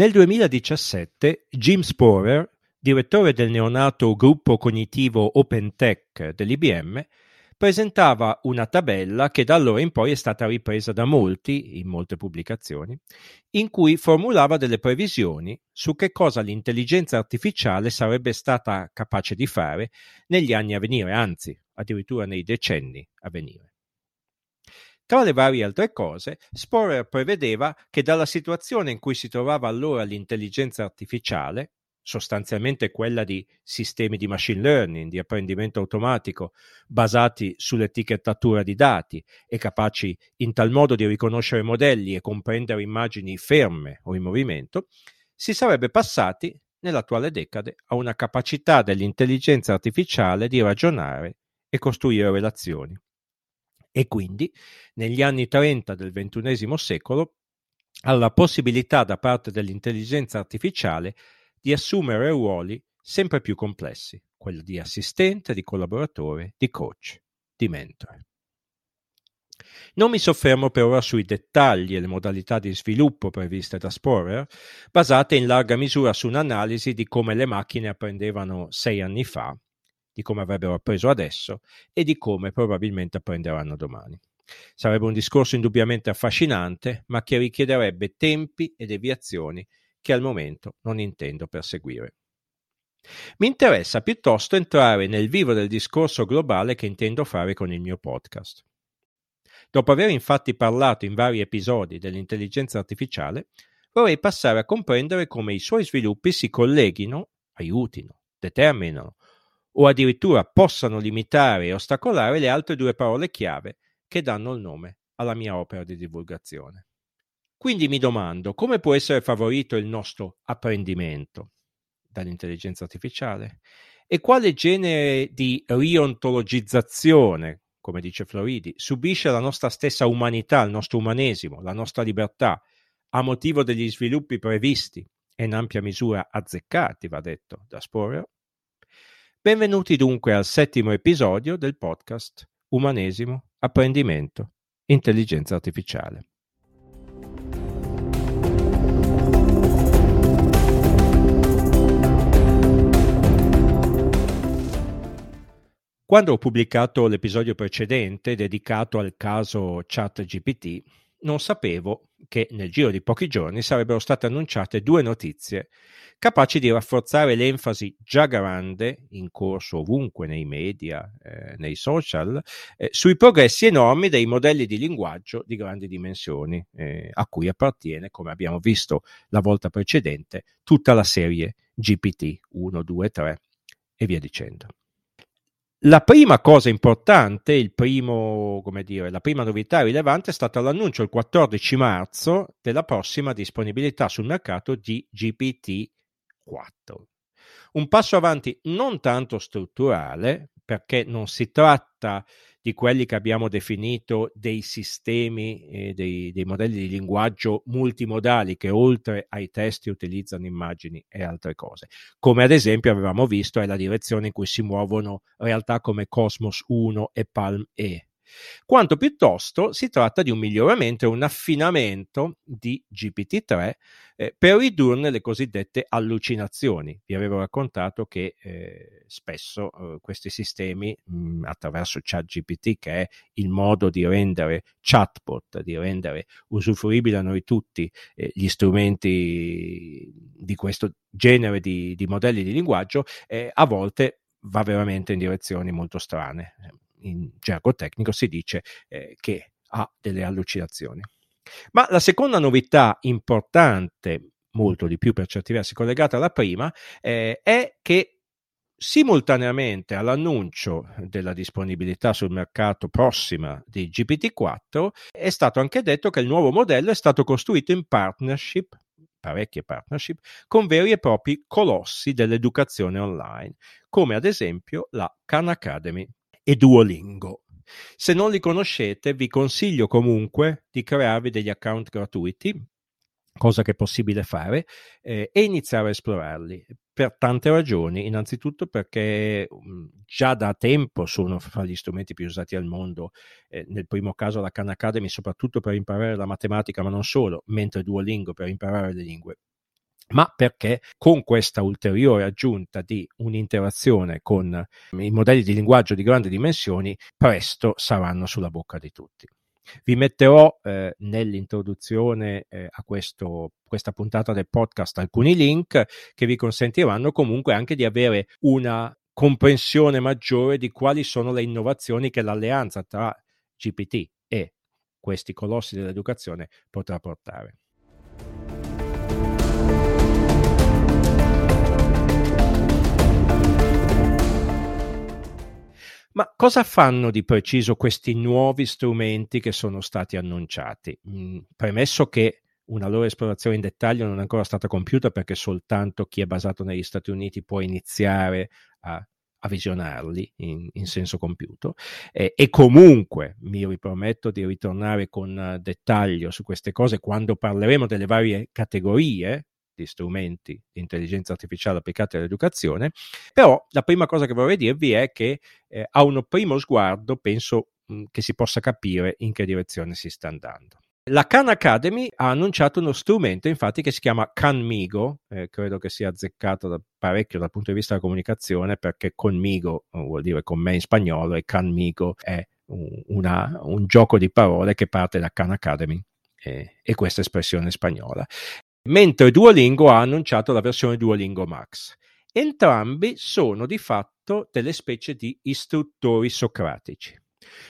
Nel 2017 Jim Sporer, direttore del neonato gruppo cognitivo OpenTech dell'IBM, presentava una tabella che da allora in poi è stata ripresa da molti, in molte pubblicazioni, in cui formulava delle previsioni su che cosa l'intelligenza artificiale sarebbe stata capace di fare negli anni a venire, anzi addirittura nei decenni a venire. Tra le varie altre cose, Sporer prevedeva che dalla situazione in cui si trovava allora l'intelligenza artificiale, sostanzialmente quella di sistemi di machine learning, di apprendimento automatico, basati sull'etichettatura di dati e capaci in tal modo di riconoscere modelli e comprendere immagini ferme o in movimento, si sarebbe passati nell'attuale decade a una capacità dell'intelligenza artificiale di ragionare e costruire relazioni. E quindi, negli anni 30 del XXI secolo, alla possibilità da parte dell'intelligenza artificiale di assumere ruoli sempre più complessi, quello di assistente, di collaboratore, di coach, di mentore. Non mi soffermo per ora sui dettagli e le modalità di sviluppo previste da Sporer, basate in larga misura su un'analisi di come le macchine apprendevano sei anni fa, di come avrebbero appreso adesso e di come probabilmente apprenderanno domani. Sarebbe un discorso indubbiamente affascinante, ma che richiederebbe tempi e deviazioni che al momento non intendo perseguire. Mi interessa piuttosto entrare nel vivo del discorso globale che intendo fare con il mio podcast. Dopo aver infatti parlato in vari episodi dell'intelligenza artificiale, vorrei passare a comprendere come i suoi sviluppi si colleghino, aiutino, determinano o addirittura possano limitare e ostacolare le altre due parole chiave che danno il nome alla mia opera di divulgazione. Quindi mi domando come può essere favorito il nostro apprendimento dall'intelligenza artificiale e quale genere di riontologizzazione, come dice Floridi, subisce la nostra stessa umanità, il nostro umanesimo, la nostra libertà, a motivo degli sviluppi previsti e in ampia misura azzeccati, va detto, da Sporer? Benvenuti dunque al settimo episodio del podcast Umanesimo, Apprendimento, Intelligenza Artificiale. Quando ho pubblicato l'episodio precedente dedicato al caso ChatGPT, non sapevo che nel giro di pochi giorni sarebbero state annunciate due notizie capaci di rafforzare l'enfasi già grande, in corso ovunque nei media, eh, nei social, eh, sui progressi enormi dei modelli di linguaggio di grandi dimensioni, eh, a cui appartiene, come abbiamo visto la volta precedente, tutta la serie GPT 1, 2, 3 e via dicendo. La prima cosa importante, primo, dire, la prima novità rilevante è stata l'annuncio il 14 marzo della prossima disponibilità sul mercato di GPT-4. Un passo avanti non tanto strutturale, perché non si tratta di quelli che abbiamo definito dei sistemi e dei, dei, modelli di linguaggio multimodali che oltre ai testi utilizzano immagini e altre cose. Come ad esempio avevamo visto è la direzione in cui si muovono realtà come Cosmos 1 e Palm E quanto piuttosto si tratta di un miglioramento e un affinamento di GPT-3 eh, per ridurne le cosiddette allucinazioni. Vi avevo raccontato che eh, spesso eh, questi sistemi, mh, mm, attraverso ChatGPT, che è il modo di rendere chatbot, di rendere usufruibili a noi tutti eh, gli strumenti di questo genere di, di modelli di linguaggio, eh, a volte va veramente in direzioni molto strane in gergo tecnico si dice eh, che ha delle allucinazioni. Ma la seconda novità importante, molto di più per certi versi collegata alla prima, eh, è che simultaneamente all'annuncio della disponibilità sul mercato prossima di GPT-4 è stato anche detto che il nuovo modello è stato costruito in partnership parecchie partnership con veri e propri colossi dell'educazione online, come ad esempio la Khan Academy e Duolingo. Se non li conoscete, vi consiglio comunque di crearvi degli account gratuiti, cosa che è possibile fare, eh, e iniziare a esplorarli per tante ragioni. Innanzitutto perché um, già da tempo sono fra gli strumenti più usati al mondo, eh, nel primo caso la Khan Academy soprattutto per imparare la matematica, ma non solo, mentre Duolingo per imparare le lingue ma perché con questa ulteriore aggiunta di un'interazione con i modelli di linguaggio di grandi dimensioni, presto saranno sulla bocca di tutti. Vi metterò eh, nell'introduzione eh, a questo, questa puntata del podcast alcuni link che vi consentiranno comunque anche di avere una comprensione maggiore di quali sono le innovazioni che l'alleanza tra GPT e questi colossi dell'educazione potrà portare. Ma cosa fanno di preciso questi nuovi strumenti che sono stati annunciati? Mm, premesso che una loro esplorazione in dettaglio non è ancora stata compiuta perché soltanto chi è basato negli Stati Uniti può iniziare a, a visionarli in, in, senso compiuto eh, e comunque mi riprometto di ritornare con dettaglio su queste cose quando parleremo delle varie categorie di strumenti di intelligenza artificiale applicati all'educazione, però la prima cosa che vorrei dirvi è che eh, a un primo sguardo penso mh, che si possa capire in che direzione si sta andando. La Khan Academy ha annunciato uno strumento, infatti, che si chiama Canmigo, eh, credo che sia azzeccato da parecchio dal punto di vista della comunicazione, perché Conmigo eh, vuol dire con me in spagnolo e Canmigo è una, un gioco di parole che parte da Khan Academy eh, e questa espressione spagnola mentre Duolingo ha annunciato la versione Duolingo Max. Entrambi sono di fatto delle specie di istruttori socratici,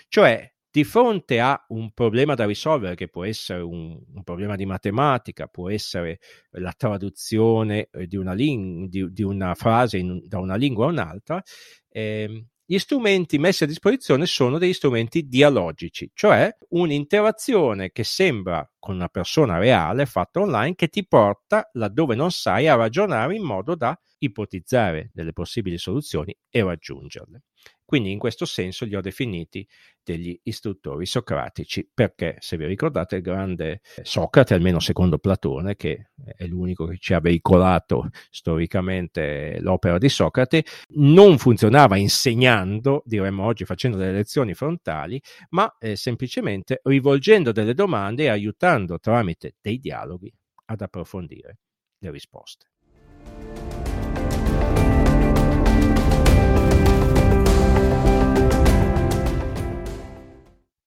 cioè di fronte a un problema da risolvere, che può essere un, un problema di matematica, può essere la traduzione eh, di una, ling- di, di una frase in, da una lingua a un'altra, eh, gli strumenti messi a disposizione sono degli strumenti dialogici, cioè un'interazione che sembra con una persona reale fatta online che ti porta laddove non sai a ragionare in modo da ipotizzare delle possibili soluzioni e raggiungerle. Quindi in questo senso li ho definiti degli istruttori socratici, perché se vi ricordate il grande Socrate, almeno secondo Platone, che è l'unico che ci ha veicolato storicamente l'opera di Socrate, non funzionava insegnando, diremmo oggi facendo delle lezioni frontali, ma eh, semplicemente rivolgendo delle domande e aiutando tramite dei dialoghi ad approfondire le risposte.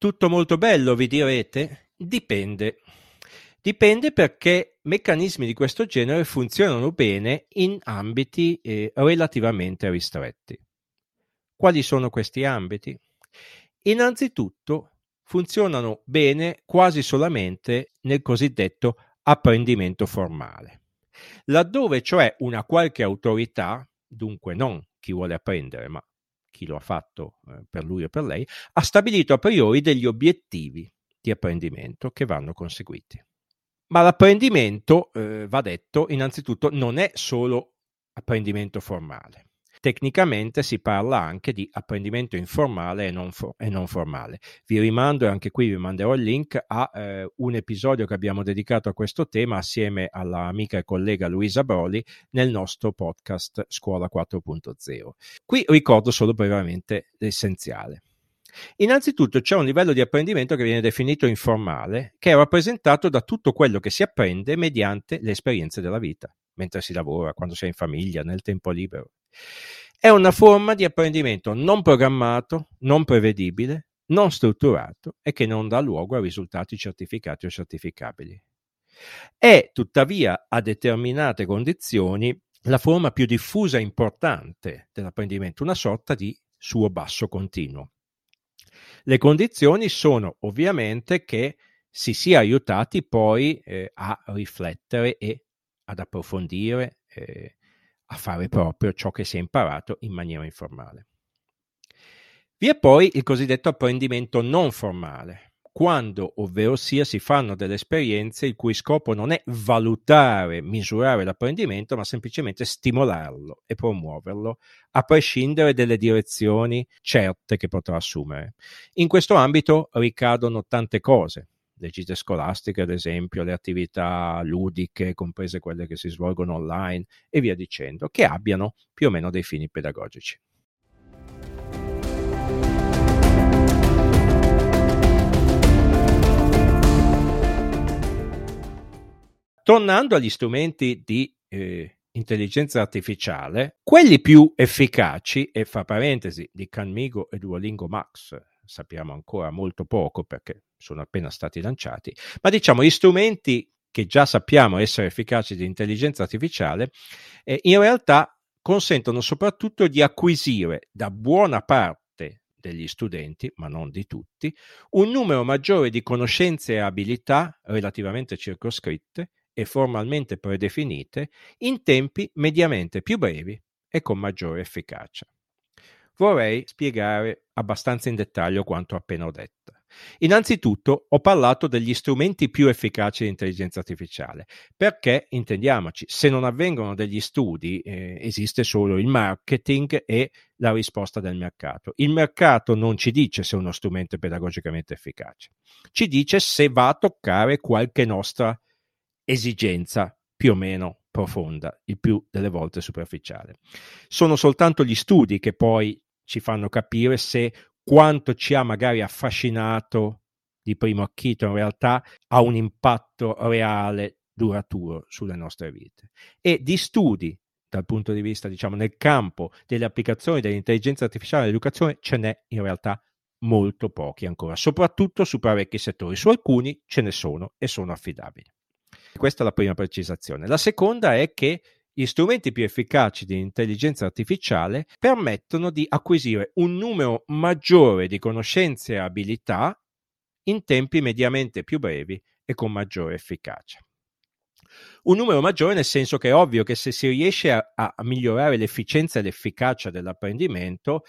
Tutto molto bello, vi direte? Dipende. Dipende perché meccanismi di questo genere funzionano bene in ambiti eh, relativamente ristretti. Quali sono questi ambiti? Innanzitutto funzionano bene quasi solamente nel cosiddetto apprendimento formale, laddove cioè una qualche autorità, dunque non chi vuole apprendere, ma chi lo ha fatto eh, per lui o per lei, ha stabilito a priori degli obiettivi di apprendimento che vanno conseguiti. Ma l'apprendimento, eh, va detto, innanzitutto non è solo apprendimento formale. Tecnicamente si parla anche di apprendimento informale e non, for- e non formale. Vi rimando, e anche qui vi manderò il link, a eh, un episodio che abbiamo dedicato a questo tema assieme alla amica e collega Luisa Broli nel nostro podcast Scuola 4.0. Qui ricordo solo brevemente l'essenziale. Innanzitutto c'è un livello di apprendimento che viene definito informale, che è rappresentato da tutto quello che si apprende mediante le esperienze della vita, mentre si lavora, quando si è in famiglia, nel tempo libero. È una forma di apprendimento non programmato, non prevedibile, non strutturato e che non dà luogo a risultati certificati o certificabili. È tuttavia a determinate condizioni la forma più diffusa e importante dell'apprendimento, una sorta di suo basso continuo. Le condizioni sono ovviamente che si sia aiutati poi eh, a riflettere e ad approfondire eh, a fare proprio ciò che si è imparato in maniera informale. Vi è poi il cosiddetto apprendimento non formale, quando ovvero sia si fanno delle esperienze il cui scopo non è valutare, misurare l'apprendimento, ma semplicemente stimolarlo e promuoverlo, a prescindere dalle direzioni certe che potrà assumere. In questo ambito ricadono tante cose, le gite scolastiche, ad esempio, le attività ludiche, comprese quelle che si svolgono online e via dicendo, che abbiano più o meno dei fini pedagogici. Tornando agli strumenti di eh, intelligenza artificiale, quelli più efficaci, e fra parentesi di Canmigo e Duolingo Max, sappiamo ancora molto poco perché sono appena stati lanciati, ma diciamo gli strumenti che già sappiamo essere efficaci di intelligenza artificiale, eh, in realtà consentono soprattutto di acquisire da buona parte degli studenti, ma non di tutti, un numero maggiore di conoscenze e abilità relativamente circoscritte e formalmente predefinite in tempi mediamente più brevi e con maggiore efficacia. Vorrei spiegare abbastanza in dettaglio quanto appena detto. Innanzitutto ho parlato degli strumenti più efficaci di intelligenza artificiale, perché intendiamoci, se non avvengono degli studi eh, esiste solo il marketing e la risposta del mercato. Il mercato non ci dice se uno strumento è pedagogicamente efficace, ci dice se va a toccare qualche nostra esigenza più o meno profonda, il più delle volte superficiale. Sono soltanto gli studi che poi ci fanno capire se quanto ci ha magari affascinato di primo acchito in realtà ha un impatto reale duraturo sulle nostre vite. E di studi dal punto di vista diciamo nel campo delle applicazioni dell'intelligenza artificiale all'educazione ce n'è in realtà molto pochi ancora. Soprattutto su parecchi settori. Su alcuni ce ne sono e sono affidabili. Questa è la prima precisazione. La seconda è che gli strumenti più efficaci di intelligenza artificiale permettono di acquisire un numero maggiore di conoscenze e abilità in tempi mediamente più brevi e con maggiore efficacia. Un numero maggiore nel senso che è ovvio che se si riesce a, a migliorare l'efficienza e l'efficacia dell'apprendimento,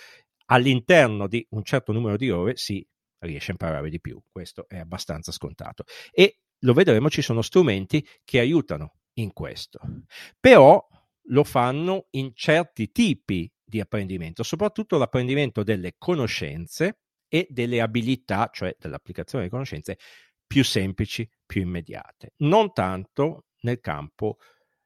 all'interno di un certo numero di ore si riesce a imparare di più. Questo è abbastanza scontato. E lo vedremo, ci sono strumenti che aiutano in questo. Però lo fanno in certi tipi di apprendimento, soprattutto l'apprendimento delle conoscenze e delle abilità, cioè dell'applicazione delle conoscenze più semplici, più immediate, non tanto nel campo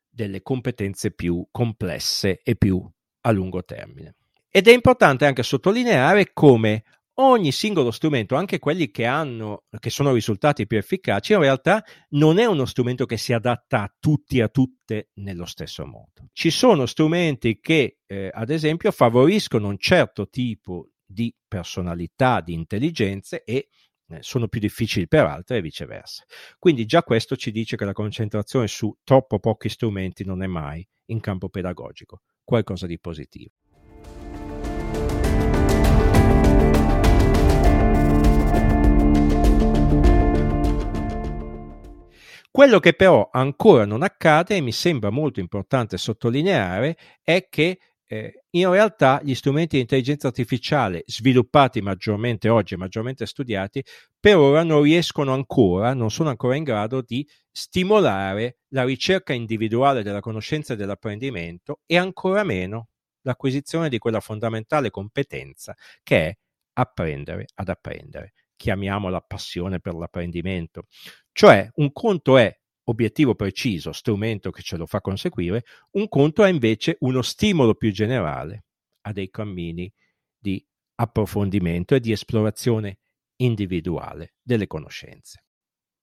delle competenze più complesse e più a lungo termine. Ed è importante anche sottolineare come ogni singolo strumento, anche quelli che, hanno, che sono risultati più efficaci, in realtà non è uno strumento che si adatta a tutti e a tutte nello stesso modo. Ci sono strumenti che, eh, ad esempio, favoriscono un certo tipo di personalità, di intelligenze e eh, sono più difficili per altre e viceversa. Quindi già questo ci dice che la concentrazione su troppo pochi strumenti non è mai in campo pedagogico qualcosa di positivo. Quello che però ancora non accade e mi sembra molto importante sottolineare è che eh, in realtà gli strumenti di intelligenza artificiale sviluppati maggiormente oggi, maggiormente studiati, per ora non riescono ancora, non sono ancora in grado di stimolare la ricerca individuale della conoscenza e dell'apprendimento e ancora meno l'acquisizione di quella fondamentale competenza che è apprendere ad apprendere chiamiamola passione per l'apprendimento. Cioè un conto è obiettivo preciso, strumento che ce lo fa conseguire, un conto è invece uno stimolo più generale a dei cammini di approfondimento e di esplorazione individuale delle conoscenze.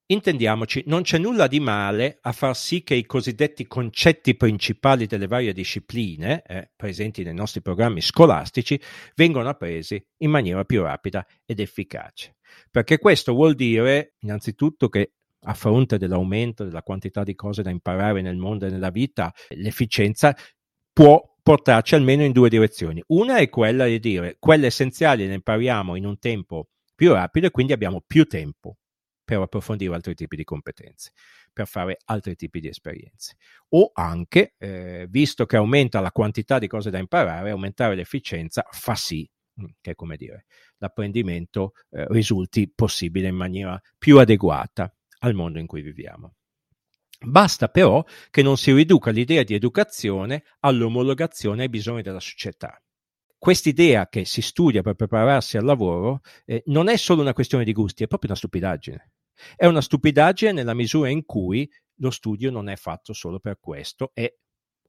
Intendiamoci, non c'è nulla di male a far sì che i cosiddetti concetti principali delle varie discipline, eh, presenti nei nostri programmi scolastici, vengano appresi in maniera più rapida ed efficace. Perché questo vuol dire, innanzitutto, che a fronte dell'aumento della quantità di cose da imparare nel mondo e nella vita, l'efficienza può portarci almeno in due direzioni. Una è quella di dire quelle essenziali le impariamo in un tempo più rapido e quindi abbiamo più tempo per approfondire altri tipi di competenze, per fare altri tipi di esperienze. O anche, eh, visto che aumenta la quantità di cose da imparare, aumentare l'efficienza fa sì mm, che, come dire, l'apprendimento eh, risulti possibile in maniera più adeguata al mondo in cui viviamo. Basta però che non si riduca l'idea di educazione all'omologazione ai bisogni della società quest'idea che si studia per prepararsi al lavoro eh, non è solo una questione di gusti, è proprio una stupidaggine. È una stupidaggine nella misura in cui lo studio non è fatto solo per questo e,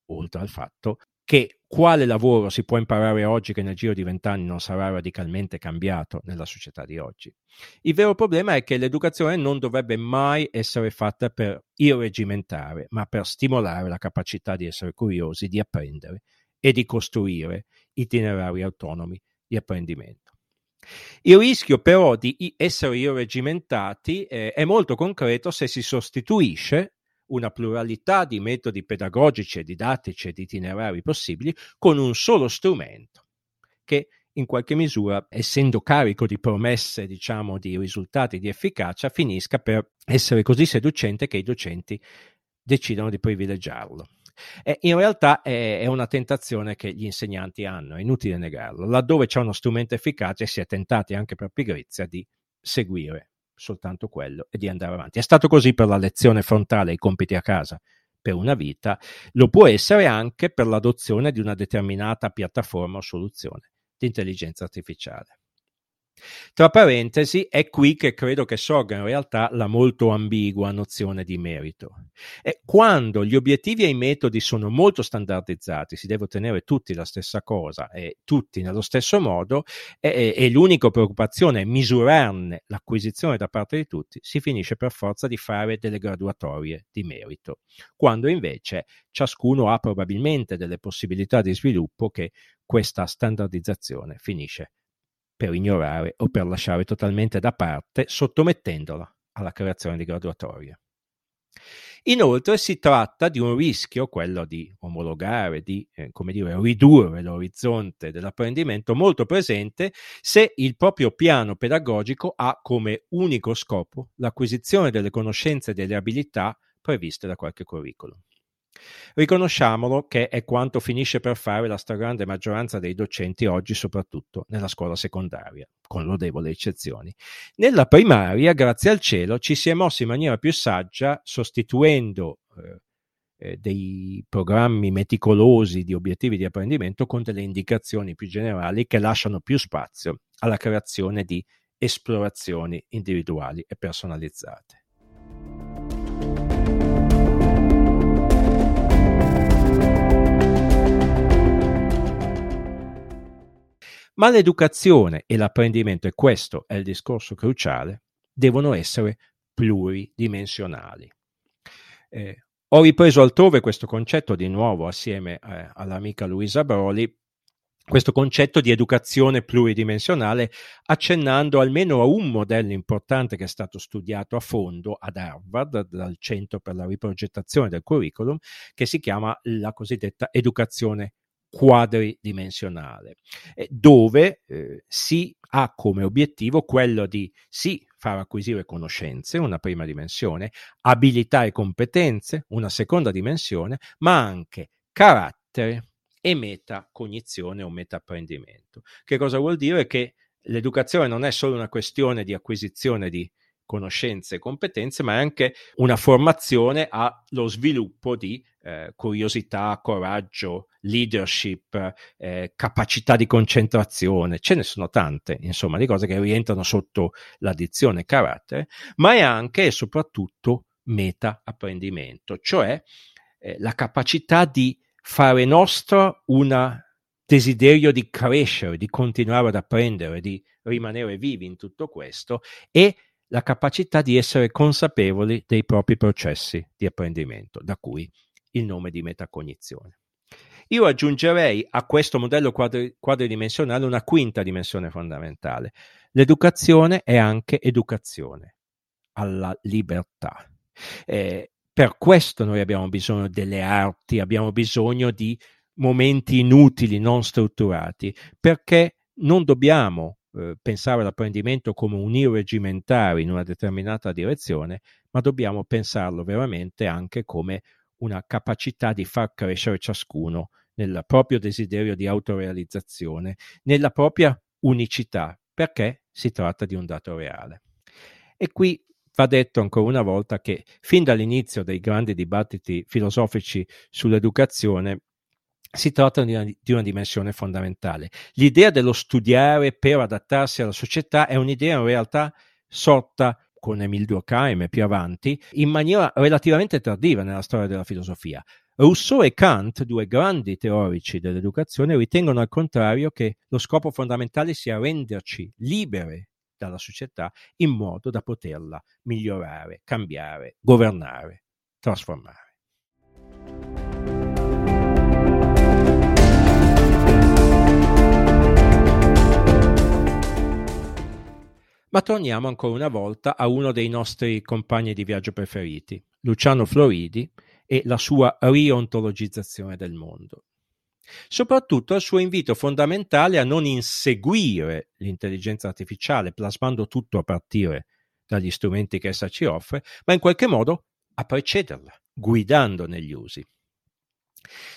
oltre al fatto, che quale lavoro si può imparare oggi che nel giro di vent'anni non sarà radicalmente cambiato nella società di oggi. Il vero problema è che l'educazione non dovrebbe mai essere fatta per irregimentare, ma per stimolare la capacità di essere curiosi, di apprendere e di costruire itinerari autonomi di apprendimento. Il rischio però di essere irregimentati eh, è molto concreto se si sostituisce una pluralità di metodi pedagogici e didattici e di itinerari possibili con un solo strumento che in qualche misura, essendo carico di promesse, diciamo, di risultati di efficacia, finisca per essere così seducente che i docenti decidano di privilegiarlo. E in realtà è, è, una tentazione che gli insegnanti hanno, è inutile negarlo. Laddove c'è uno strumento efficace si è tentati anche per pigrizia di seguire soltanto quello e di andare avanti. È stato così per la lezione frontale, i compiti a casa per una vita, lo può essere anche per l'adozione di una determinata piattaforma o soluzione di intelligenza artificiale. Tra parentesi, è qui che credo che sorga in realtà la molto ambigua nozione di merito. E quando gli obiettivi e i metodi sono molto standardizzati, si deve ottenere tutti la stessa cosa e tutti nello stesso modo, e, e l'unica preoccupazione è misurarne l'acquisizione da parte di tutti, si finisce per forza di fare delle graduatorie di merito. Quando invece ciascuno ha probabilmente delle possibilità di sviluppo che questa standardizzazione finisce per ignorare o per lasciare totalmente da parte, sottomettendola alla creazione di graduatorie. Inoltre si tratta di un rischio, quello di omologare, di eh, dire, ridurre l'orizzonte dell'apprendimento molto presente se il proprio piano pedagogico ha come unico scopo l'acquisizione delle conoscenze e delle abilità previste da qualche curriculum. Riconosciamolo che è quanto finisce per fare la stragrande maggioranza dei docenti oggi, soprattutto nella scuola secondaria, con lodevoli eccezioni. Nella primaria, grazie al cielo, ci si è mossi in maniera più saggia, sostituendo eh, eh, dei programmi meticolosi di obiettivi di apprendimento con delle indicazioni più generali che lasciano più spazio alla creazione di esplorazioni individuali e personalizzate. Ma l'educazione e l'apprendimento, e questo è il discorso cruciale, devono essere pluridimensionali. Eh, ho ripreso altrove questo concetto di nuovo assieme eh, all'amica Luisa Broli, questo concetto di educazione pluridimensionale, accennando almeno a un modello importante che è stato studiato a fondo ad Harvard dal Centro per la riprogettazione del curriculum, che si chiama la cosiddetta educazione quadridimensionale, dove eh, si ha come obiettivo quello di sì far acquisire conoscenze, una prima dimensione, abilità e competenze, una seconda dimensione, ma anche carattere e metacognizione o metaapprendimento. Che cosa vuol dire? Che l'educazione non è solo una questione di acquisizione di conoscenze e competenze, ma è anche una formazione allo sviluppo di eh, curiosità, coraggio, leadership, eh, capacità di concentrazione. Ce ne sono tante, insomma, di cose che rientrano sotto l'addizione carattere, ma è anche e soprattutto meta apprendimento, cioè eh, la capacità di fare nostro un desiderio di crescere, di continuare ad apprendere, di rimanere vivi in tutto questo e la capacità di essere consapevoli dei propri processi di apprendimento, da cui il nome di metacognizione. Io aggiungerei a questo modello quadri- quadridimensionale una quinta dimensione fondamentale. L'educazione è anche educazione alla libertà. Eh, per questo noi abbiamo bisogno delle arti, abbiamo bisogno di momenti inutili, non strutturati, perché non dobbiamo eh, pensare all'apprendimento come un irreggimentare in una determinata direzione, ma dobbiamo pensarlo veramente anche come una capacità di far crescere ciascuno nel proprio desiderio di autorealizzazione, nella propria unicità, perché si tratta di un dato reale. E qui va detto ancora una volta che fin dall'inizio dei grandi dibattiti filosofici sull'educazione si tratta di una, di una, dimensione fondamentale. L'idea dello studiare per adattarsi alla società è un'idea in realtà sorta con Emile Durkheim e più avanti in maniera relativamente tardiva nella storia della filosofia. Rousseau e Kant, due grandi teorici dell'educazione, ritengono al contrario che lo scopo fondamentale sia renderci libere dalla società in modo da poterla migliorare, cambiare, governare, trasformare. Ma torniamo ancora una volta a uno dei nostri compagni di viaggio preferiti, Luciano Floridi, e la sua riontologizzazione del mondo. Soprattutto al suo invito fondamentale a non inseguire l'intelligenza artificiale, plasmando tutto a partire dagli strumenti che essa ci offre, ma in qualche modo a precederla, guidando negli usi.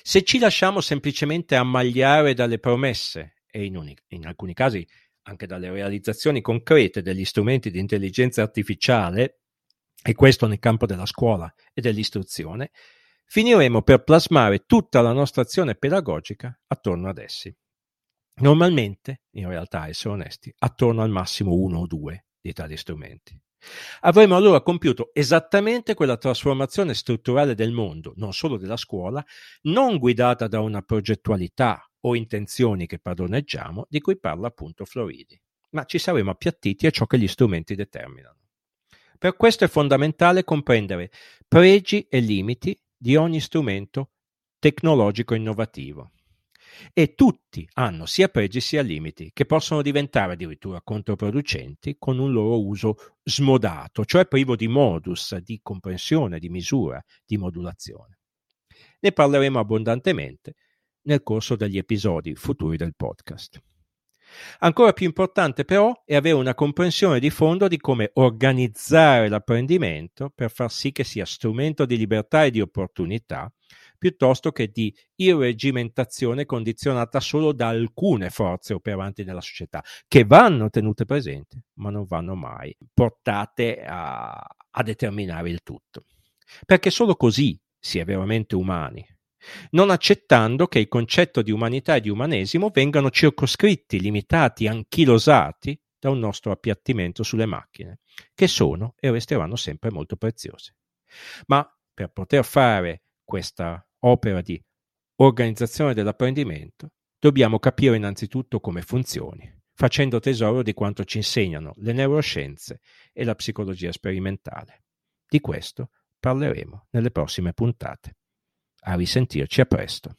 Se ci lasciamo semplicemente ammagliare dalle promesse e in, un, in alcuni casi anche dalle realizzazioni concrete degli strumenti di intelligenza artificiale, e questo nel campo della scuola e dell'istruzione, finiremo per plasmare tutta la nostra azione pedagogica attorno ad essi. Normalmente, in realtà, essere onesti, attorno al massimo uno o due di tali strumenti. Avremo allora compiuto esattamente quella trasformazione strutturale del mondo, non solo della scuola, non guidata da una progettualità o intenzioni che padroneggiamo, di cui parla appunto Floridi, ma ci saremo appiattiti a ciò che gli strumenti determinano. Per questo è fondamentale comprendere pregi e limiti di ogni strumento tecnologico innovativo. E tutti hanno sia pregi sia limiti, che possono diventare addirittura controproducenti con un loro uso smodato, cioè privo di modus, di comprensione, di misura, di modulazione. Ne parleremo abbondantemente nel corso degli episodi futuri del podcast. Ancora più importante però è avere una comprensione di fondo di come organizzare l'apprendimento per far sì che sia strumento di libertà e di opportunità, piuttosto che di irregimentazione condizionata solo da alcune forze operanti nella società, che vanno tenute presenti, ma non vanno mai portate a, a determinare il tutto. Perché solo così si è veramente umani, non accettando che il concetto di umanità e di umanesimo vengano circoscritti, limitati, anchilosati da un nostro appiattimento sulle macchine, che sono e resteranno sempre molto preziose. Ma per poter fare questa opera di organizzazione dell'apprendimento, dobbiamo capire innanzitutto come funzioni, facendo tesoro di quanto ci insegnano le neuroscienze e la psicologia sperimentale. Di questo parleremo nelle prossime puntate. A risentirci a presto.